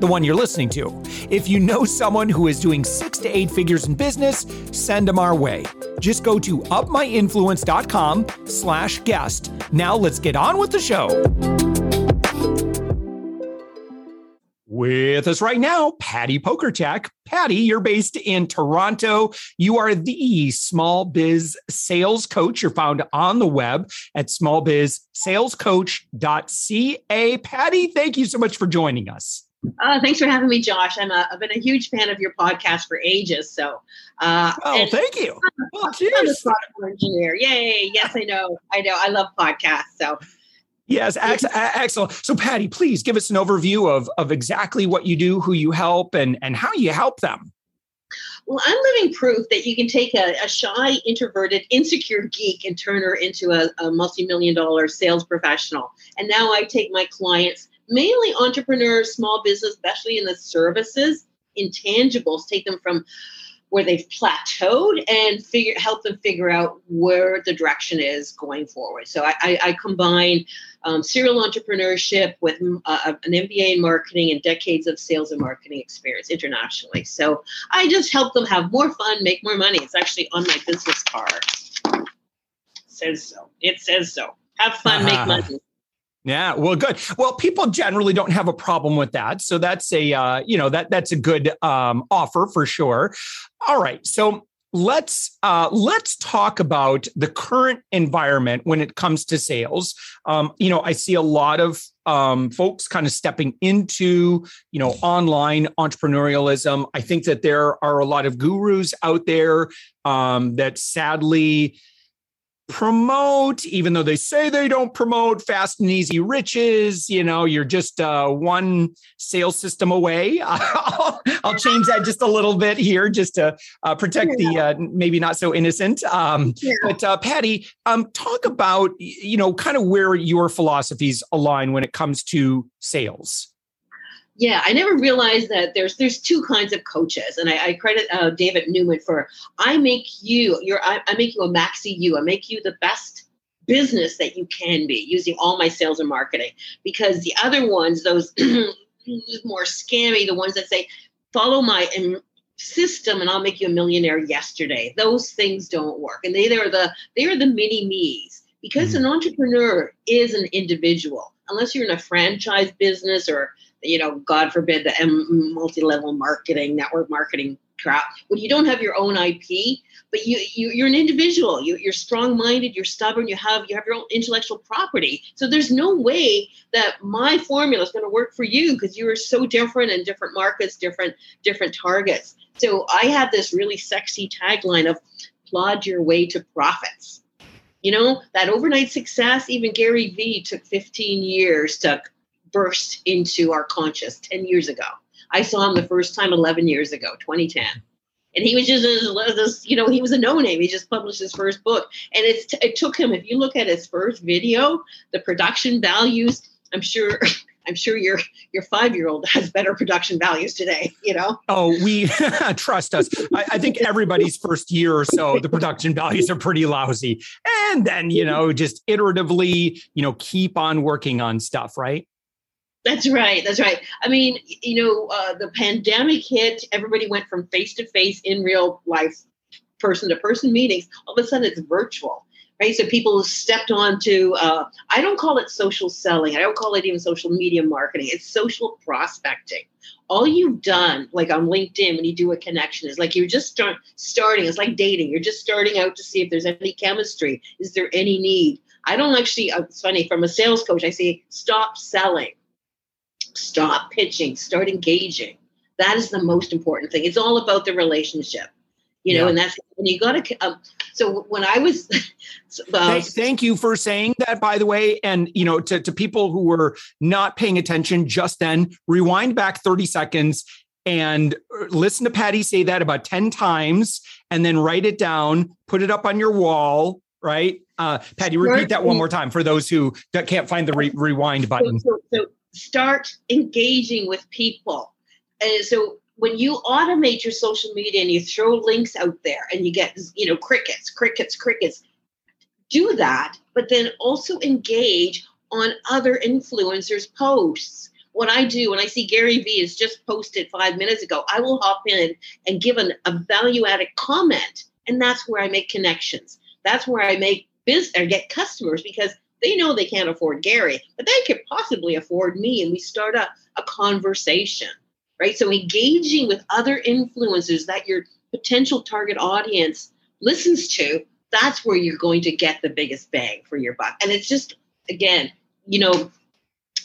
the one you're listening to. If you know someone who is doing six to eight figures in business, send them our way. Just go to upmyinfluence.com slash guest. Now let's get on with the show. With us right now, Patti Pokorchak. Patti, you're based in Toronto. You are the small biz sales coach. You're found on the web at smallbizsalescoach.ca. Patti, thank you so much for joining us. Uh, thanks for having me, Josh. I'm a, I've been a huge fan of your podcast for ages. So, uh, oh, thank you. Oh, I'm a software engineer. Yay! Yes, I know. I know. I love podcasts. So, yes, excellent. So, Patti, please give us an overview of of exactly what you do, who you help, and and how you help them. Well, I'm living proof that you can take a, a shy, introverted, insecure geek and turn her into a, a multi-million dollar sales professional. And now I take my clients mainly entrepreneurs, small business, especially in the services, intangibles, take them from where they've plateaued and figure help them figure out where the direction is going forward. So I, I, I combine um, serial entrepreneurship with uh, an MBA in marketing and decades of sales and marketing experience internationally. So I just help them have more fun, make more money. It's actually on my business card. It says so. It says so. Have fun, make money. Yeah, well, good. Well, people generally don't have a problem with that, so that's a uh, you know that that's a good um, offer for sure. All right, so let's uh, let's talk about the current environment when it comes to sales. Um, you know, I see a lot of um, folks kind of stepping into you know online entrepreneurialism. I think that there are a lot of gurus out there um, that sadly promote, even though they say they don't promote fast and easy riches. You know, you're just uh, one sales system away. I'll, I'll, change that just a little bit here, just to uh, protect the uh, maybe not so innocent. Um, yeah. But uh, Patti, um, talk about you know kind of where your philosophies align when it comes to sales yeah, I never realized that there's there's two kinds of coaches, and I, I credit uh, David Newman for I make you your I, I make you a maxi you. I make you the best business that you can be using all my sales and marketing. Because the other ones those more scammy the ones that say follow my system and I'll make you a millionaire yesterday. Those things don't work and they are the they are the mini me's. Because mm-hmm. an entrepreneur is an individual unless you're in a franchise business or you know, God forbid the multi-level marketing, network marketing crap. When you don't have your own IP, but you, you you're an individual. You, you're strong-minded. You're stubborn. You have you have your own intellectual property. So there's no way that my formula is going to work for you because you are so different in different markets, different different targets. So I have this really sexy tagline of "plod your way to profits." You know that overnight success. Even Gary Vee took 15 years to burst into our conscious 10 years ago. I saw him the first time 11 years ago, 2010. And he was just uh, uh, uh, this, you know, he was a no name. He just published his first book. And it's, it took him, if you look at his first video, the production values, I'm sure. I'm sure your your five year old has better production values today. You know. Oh, we trust us. I, I, think everybody's first year or so, the production values are pretty lousy, and then you know just iteratively, you know, keep on working on stuff, right? That's right. That's right. I mean, you know, uh, the pandemic hit, everybody went from face to face in real life, person to person meetings. All of a sudden, it's virtual, right? So people stepped onto, uh, I don't call it social selling. I don't call it even social media marketing. It's social prospecting. All you've done, like on LinkedIn, when you do a connection, is like you're just start, starting. It's like dating. You're just starting out to see if there's any chemistry. Is there any need? I don't actually, uh, it's funny, from a sales coach, I say, stop selling stop pitching, start engaging. That is the most important thing. It's all about the relationship, you know, yeah. and that's when you got to. Um, so when I was, uh, thank, thank, you for saying that, by the way, and you know, to to people who were not paying attention just then, rewind back thirty seconds and listen to Patti say that about 10 times and then write it down, put it up on your wall, right? Uh, Patti, repeat that one more time for those who can't find the re- rewind button. So, so, start engaging with people. And so when you automate your social media and you throw links out there and you get, you know, crickets, crickets, crickets, do that, but then also engage on other influencers' posts. What I do when I see Gary Vee has just posted five minutes ago, I will hop in and give an, a value added comment. And that's where I make connections. That's where I make business or get customers because they know they can't afford Gary, but they could possibly afford me. And we start a, a conversation, right? So engaging with other influencers that your potential target audience listens to, that's where you're going to get the biggest bang for your buck. And it's just, again, you know,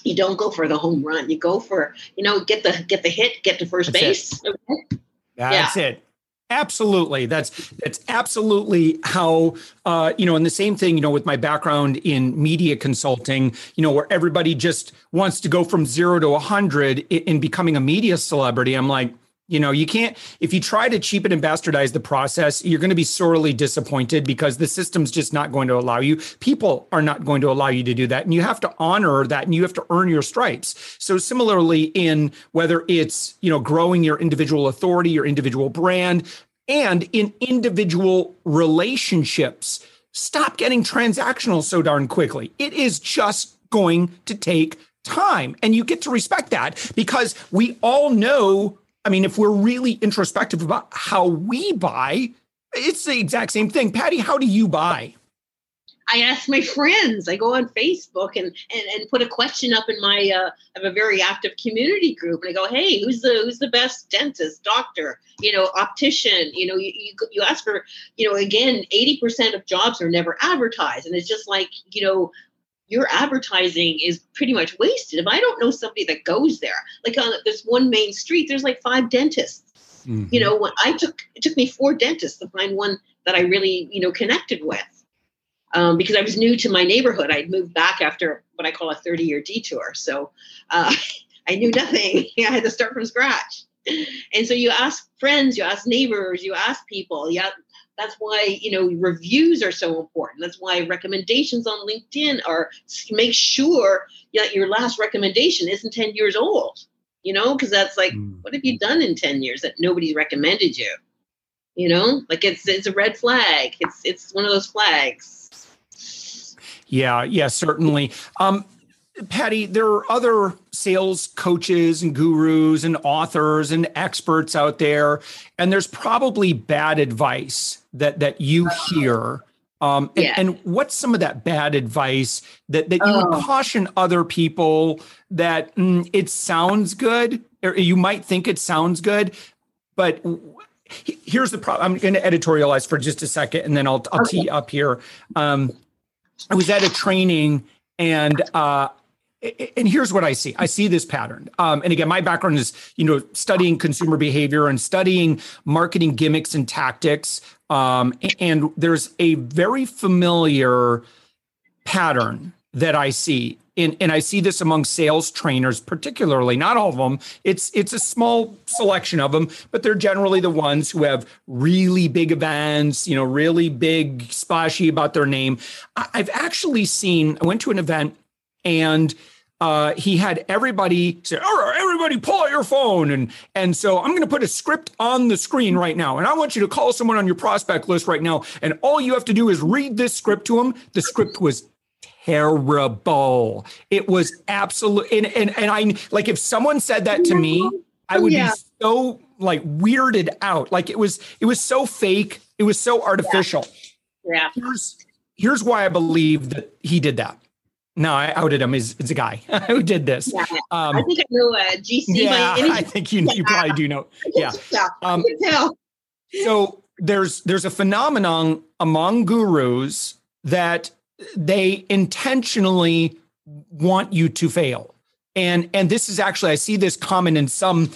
you don't go for the home run. You go for, you know, get the get the hit, get to first that's base. It. Okay. That's yeah. it. Absolutely. That's that's absolutely how uh, you know, and the same thing, you know, with my background in media consulting, you know, where everybody just wants to go from zero to a hundred in becoming a media celebrity. I'm like, you know, you can't, if you try to cheapen and bastardize the process, you're going to be sorely disappointed because the system's just not going to allow you. People are not going to allow you to do that. And you have to honor that and you have to earn your stripes. So, similarly, in whether it's, you know, growing your individual authority, your individual brand, and in individual relationships, stop getting transactional so darn quickly. It is just going to take time. And you get to respect that because we all know I mean, if we're really introspective about how we buy, it's the exact same thing. Patti, how do you buy? I ask my friends. I go on Facebook and and, and put a question up in my uh, I have a very active community group, and I go, hey, who's the who's the best dentist, doctor, you know, optician? You know, you you, you ask for, you know, again, eighty percent of jobs are never advertised, and it's just like you know, your advertising is pretty much wasted. If I don't know somebody that goes there, like on this one main street, there's like five dentists. Mm-hmm. You know, when I took it took me four dentists to find one that I really, you know, connected with. Um, because I was new to my neighborhood. I'd moved back after what I call a 30 year detour. So uh, I knew nothing. I had to start from scratch. And so you ask friends, you ask neighbors, you ask people, you that's why, you know, reviews are so important. That's why recommendations on LinkedIn are make sure that your last recommendation isn't 10 years old, you know, because that's like, mm. what have you done in 10 years that nobody recommended you? You know, like it's it's a red flag. It's it's one of those flags. Yeah, yeah, certainly. Um, Patti, there are other sales coaches and gurus and authors and experts out there, and there's probably bad advice that that you hear. Um, and, yeah. and, what's some of that bad advice that that you oh. would caution other people that mm, it sounds good, or you might think it sounds good, but here's the problem. I'm going to editorialize for just a second, and then I'll I'll okay. tee up here. Um, I was at a training and uh, and here's what I see. I see this pattern. Um, and again, my background is, you know, studying consumer behavior and studying marketing gimmicks and tactics. Um, and there's a very familiar pattern that I see. In, and I see this among sales trainers, particularly. Not all of them. It's it's a small selection of them, but they're generally the ones who have really big events. You know, really big, splashy about their name. I've actually seen. I went to an event and uh, he had everybody say, "All right, everybody, pull out your phone," and and so I'm going to put a script on the screen right now, and I want you to call someone on your prospect list right now, and all you have to do is read this script to them. The script was terrible. It was absolute, and and and I like if someone said that to me, I would yeah. be so like weirded out. Like it was it was so fake. It was so artificial. Yeah. yeah. Here's here's why I believe that he did that no, I outed him. Is it's a guy who did this. Yeah, um, I think I know uh, GC. Yeah, I think you you probably do know. Yeah. Um, so there's there's a phenomenon among gurus that they intentionally want you to fail, and and this is actually I see this common in some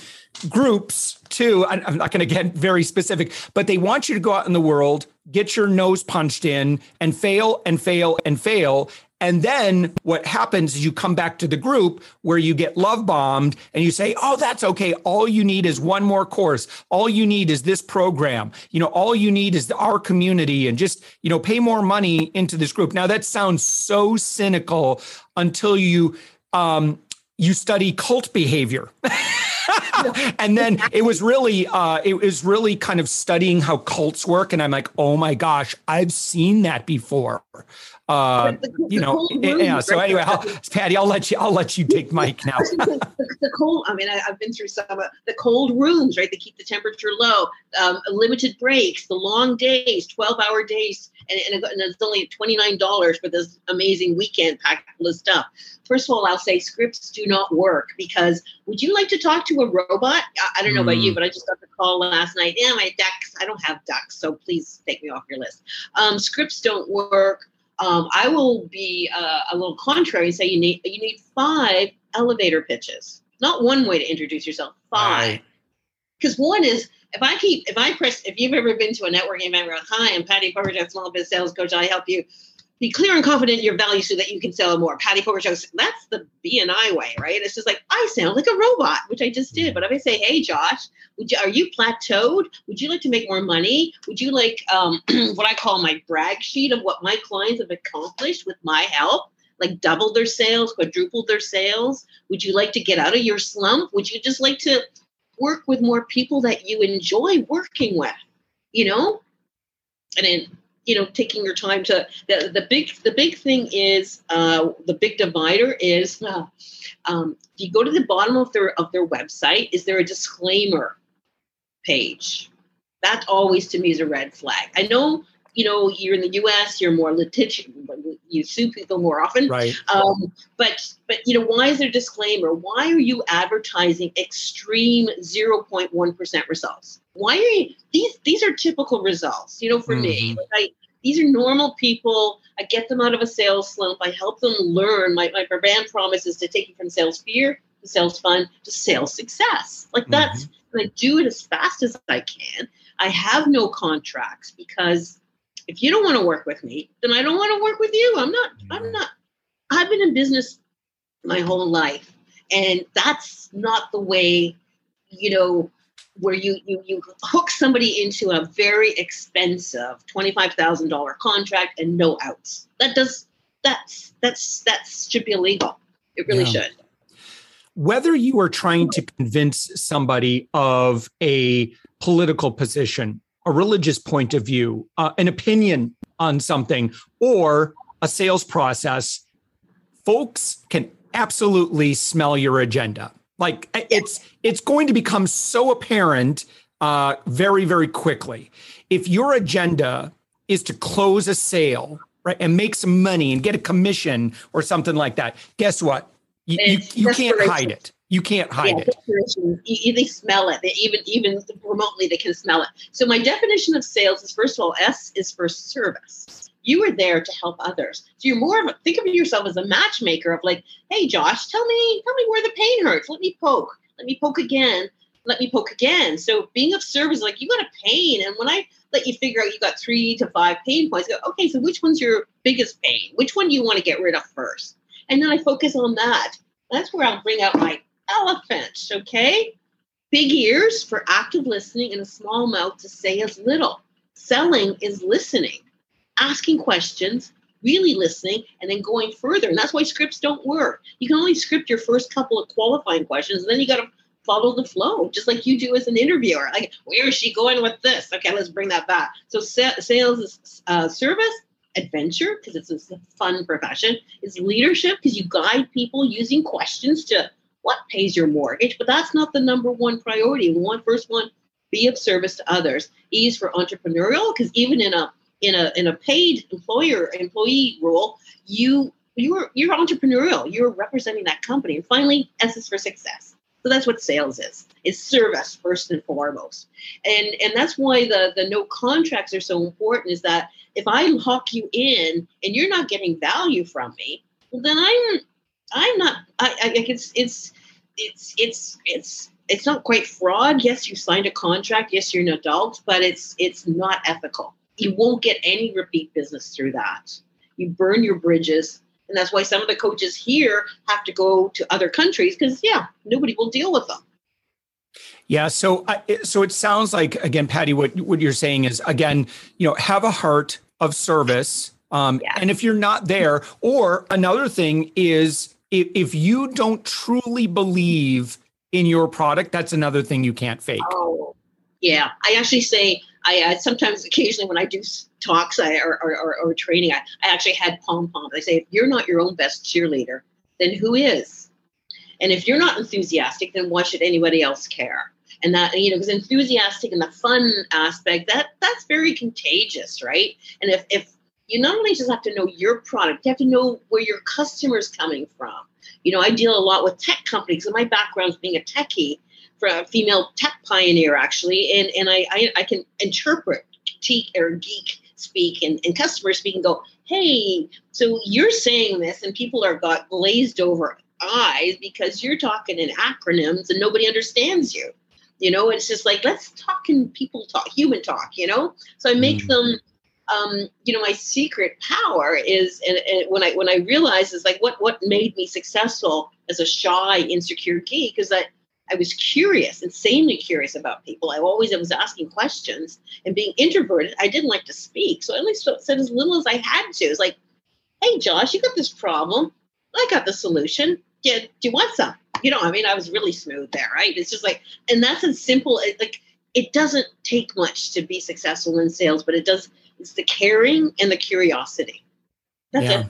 groups too. I'm not going to get very specific, but they want you to go out in the world, get your nose punched in, and fail and fail and fail And then what happens is you come back to the group where you get love bombed and you say, Oh, that's okay. All you need is one more course. All you need is this program. You know, all you need is our community and just, you know, pay more money into this group. Now that sounds so cynical until you um, you study cult behavior. and then it was really uh, it was really kind of studying how cults work and i'm like oh my gosh i've seen that before. Uh, the, the, you know yeah so anyway I'll, patty i'll let you i'll let you take mike now. the, the, cold i mean I, have been through some of the cold rooms right They keep the temperature low um, limited breaks the long days 12 hour days and, and, it's only $29 for this amazing weekend packed full of stuff. First of all, I'll say scripts do not work because would you like to talk to a robot? I, I don't know mm. about you, mm. but I just got the call last night. Yeah, my ducks, I don't have ducks, so please take me off your list. Um, scripts don't work. Um, I will be uh, a little contrary and say you need you need five elevator pitches, not one way to introduce yourself. Five, because one is if I keep if I press if you've ever been to a networking event where hi I'm Patti Parker, small business sales coach, I help you be clear and confident in your value so that you can sell more. Patti Pokorchak, that's the BNI way, right? It's just like, I sound like a robot, which I just did. But if I say, hey, Josh, would you, are you plateaued? Would you like to make more money? Would you like um, what I call my brag sheet of what my clients have accomplished with my help? Like doubled their sales, quadrupled their sales? Would you like to get out of your slump? Would you just like to work with more people that you enjoy working with? You know? And then you know taking your time to the, the big the big thing is uh, the big divider is uh, um, you go to the bottom of their of their website is there a disclaimer page? That always to me is a red flag. I know you know you're in the us you're more litigious you sue people more often. Right. Um, but but you know why is there a disclaimer? Why are you advertising extreme 0.1% results? Why are you these these are typical results you know for mm-hmm. me like I, these are normal people. I get them out of a sales slump. I help them learn. My, my brand promise is to take you from sales fear to sales fun to sales success. Like that's mm-hmm. i do it as fast as i can. I have no contracts because if you don't want to work with me then i don't want to work with you i'm not i'm not i've been in business my whole life and that's not the way you know where you you you hook somebody into a very expensive twenty five thousand dollar contract and no outs. That does that's that's that should be illegal. It really yeah. should. Whether you are trying to convince somebody of a political position, a religious point of view, uh, an opinion on something, or a sales process, folks can absolutely smell your agenda. Like it's it's going to become so apparent uh, very very quickly. If your agenda is to close a sale, right, and make some money and get a commission or something like that, guess what? You you, you can't hide it. You can't hide yeah, it. They smell it. They even even remotely they can smell it. So my definition of sales is first of all, S is for service you are there to help others. So you're more of a think of yourself as a matchmaker of like, hey Josh, tell me, tell me where the pain hurts. Let me poke. Let me poke again. Let me poke again. So being of service, like you got a pain. And when I let you figure out you got three to five pain points, go, okay, so which one's your biggest pain? Which one do you want to get rid of first? And then I focus on that. That's where I'll bring out my elephant, okay? Big ears for active listening and a small mouth to say as little. Selling is listening asking questions, really listening, and then going further. And that's why scripts don't work. You can only script your first couple of qualifying questions, and then you got to follow the flow, just like you do as an interviewer. Like, where is she going with this? Okay, let's bring that back. So, sales is uh, service, adventure, because it's a fun profession, is leadership, because you guide people using questions to what pays your mortgage, but that's not the number one priority. One first one, be of service to others. E is for entrepreneurial, because even in a in a in a paid employer employee role, you you're you're entrepreneurial. You're representing that company. And finally, S is for success. So that's what sales is. Is service first and foremost. And and that's why the the no contracts are so important. Is that if I lock you in and you're not getting value from me, well then I'm I'm not. I, I it's it's it's it's it's it's not quite fraud. Yes, you signed a contract. Yes, you're an adult, but it's it's not ethical you won't get any repeat business through that. You burn your bridges And that's why some of the coaches here have to go to other countries because, yeah, nobody will deal with them. Yeah, so uh, so it sounds like again, Patti, what what you're saying is again, you know, have a heart of service, um, yeah. and if you're not there, or another thing is if, if you don't truly believe in your product, that's another thing you can't fake. Oh, yeah. I actually say I uh, sometimes, occasionally, when I do talks I, or, or, or, training, I, I actually had pom poms. I say, if you're not your own best cheerleader, then who is? And if you're not enthusiastic, then why should anybody else care? And that you know, because enthusiastic and the fun aspect that that's very contagious, right? And if if you not only just have to know your product, you have to know where your customer's coming from. You know, I deal a lot with tech companies, and my background's being a techie, for a female tech pioneer actually, and and I I, I can interpret geek or geek speak and, and customer speak and go, hey, so you're saying this, and people are got glazed over eyes because you're talking in acronyms and nobody understands you. You know, it's just like let's talk in people talk, human talk. You know, so I make mm. them um, you know, my secret power is, and, and, when I when I realized is like what what made me successful as a shy, insecure geek is that I was curious, insanely curious about people. I always I was asking questions and being introverted. I didn't like to speak, so I only said as little as I had to. It's like, hey, Josh, you got this problem. I got the solution. Yeah, do you want some? You know, I mean, I was really smooth there, right? It's just like, and that's as simple. Like, it doesn't take much to be successful in sales, but it does it's the caring and the curiosity. That's yeah. it.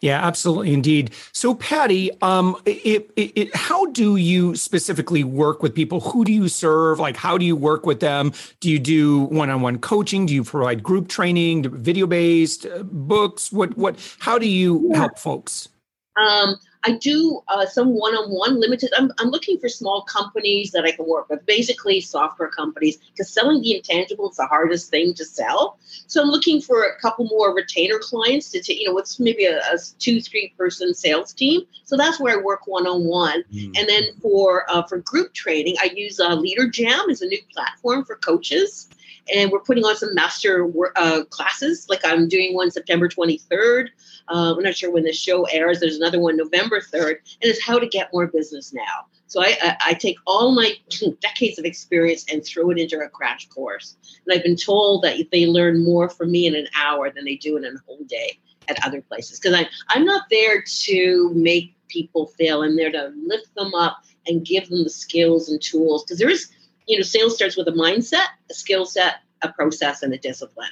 Yeah, absolutely, indeed. So, Patti, um, it, it, it, how do you specifically work with people? Who do you serve? Like, how do you work with them? Do you do one-on-one coaching? Do you provide group training, video-based uh, books? What, what? How do you yeah. help folks? Um, I do uh, some one-on-one limited. I'm, I'm looking for small companies that I can work with, basically software companies, because selling the intangible is the hardest thing to sell. So I'm looking for a couple more retainer clients to, take, you know, what's maybe a, a, two, three person sales team. So that's where I work one-on-one. Mm-hmm. And then for uh, for group training, I use uh, Leader Jam as a new platform for coaches and we're putting on some master uh, classes. Like I'm doing one September 23rd. Uh, I'm not sure when the show airs. There's another one November 3rd, and it's how to get more business now. So I, I, I take all my decades of experience and throw it into a crash course. And I've been told that they learn more from me in an hour than they do in a whole day at other places. Because I'm I'm not there to make people fail. I'm there to lift them up and give them the skills and tools. Because there is you know, sales starts with a mindset, a skill set, a process, and a discipline.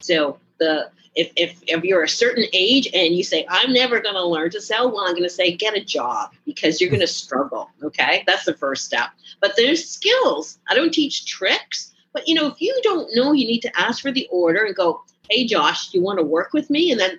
So the if, if if you're a certain age and you say i'm never going to learn to sell well i'm going to say get a job because you're going to struggle okay? That's the first step. But there's skills. I don't teach tricks but you know if you don't know you need to ask for the order and go hey josh you want to work with me? And then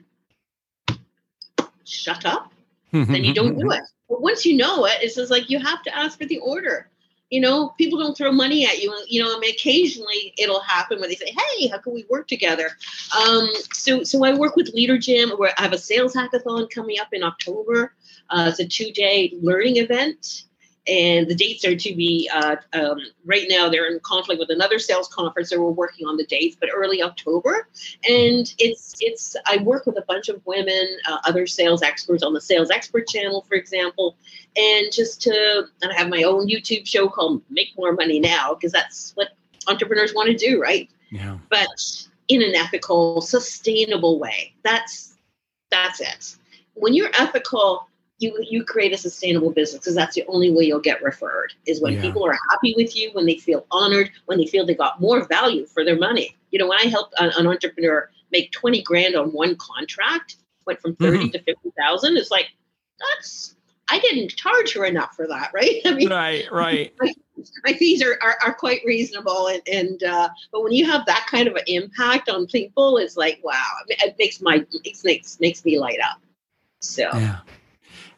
shut up. Mm-hmm, then you don't mm-hmm, do mm-hmm. it. But once you know it it's just like you have to ask for the order you know, people don't throw money at you. You know, I mean, occasionally it'll happen where they say, "Hey, how can we work together?" Um, so, so I work with Leader Jam. Where I have a sales hackathon coming up in October. Uh, it's a two-day learning event and the dates are to be uh, um, right now they're in conflict with another sales conference so we're working on the dates but early october. And it's it's i work with a bunch of women uh, other sales experts on the sales expert channel for example. And just to and i have my own youtube show called make more money now because that's what entrepreneurs want to do right? Yeah. But in an ethical sustainable way. That's that's it. When you're ethical you you create a sustainable business because that's the only way you'll get referred is when yeah. people are happy with you when they feel honored when they feel they got more value for their money. You know when i helped an, an entrepreneur make 20 grand on one contract went from 30 mm-hmm. to 50000 it's like that's i didn't charge her enough for that right? I mean right right. my, my fees are, are, are, quite reasonable and, and uh, but when you have that kind of an impact on people it's like wow it makes my it makes makes me light up. So yeah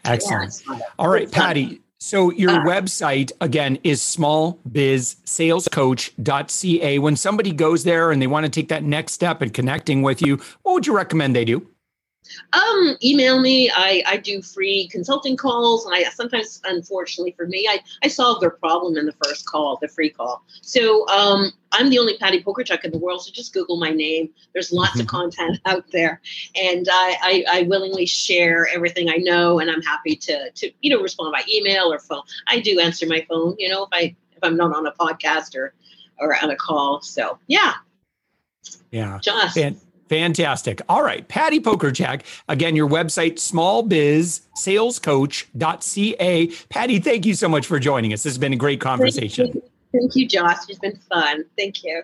Excellent. Yeah, All right, Patti. So your uh, website again is smallbizsalescoach.ca. When somebody goes there and they want to take that next step in connecting with you, what would you recommend they do? Um, email me. I, I do free consulting calls, and I sometimes, unfortunately for me, I, I solve their problem in the first call, the free call. So um, I'm the only Patti Pokorchak in the world, so just Google my name. There's lots of content out there, and I, I, I willingly share everything I know, and I'm happy to to you know respond by email or phone. I do answer my phone, you know, if I if I'm not on a podcast or or on a call. So yeah, yeah, just. And- Fantastic. All right. Patti Pokorchak. Again, your website, smallbizsalescoach.ca. Patti, thank you so much for joining us. This has been a great conversation. Thank you, thank you Josh. It's been fun. Thank you.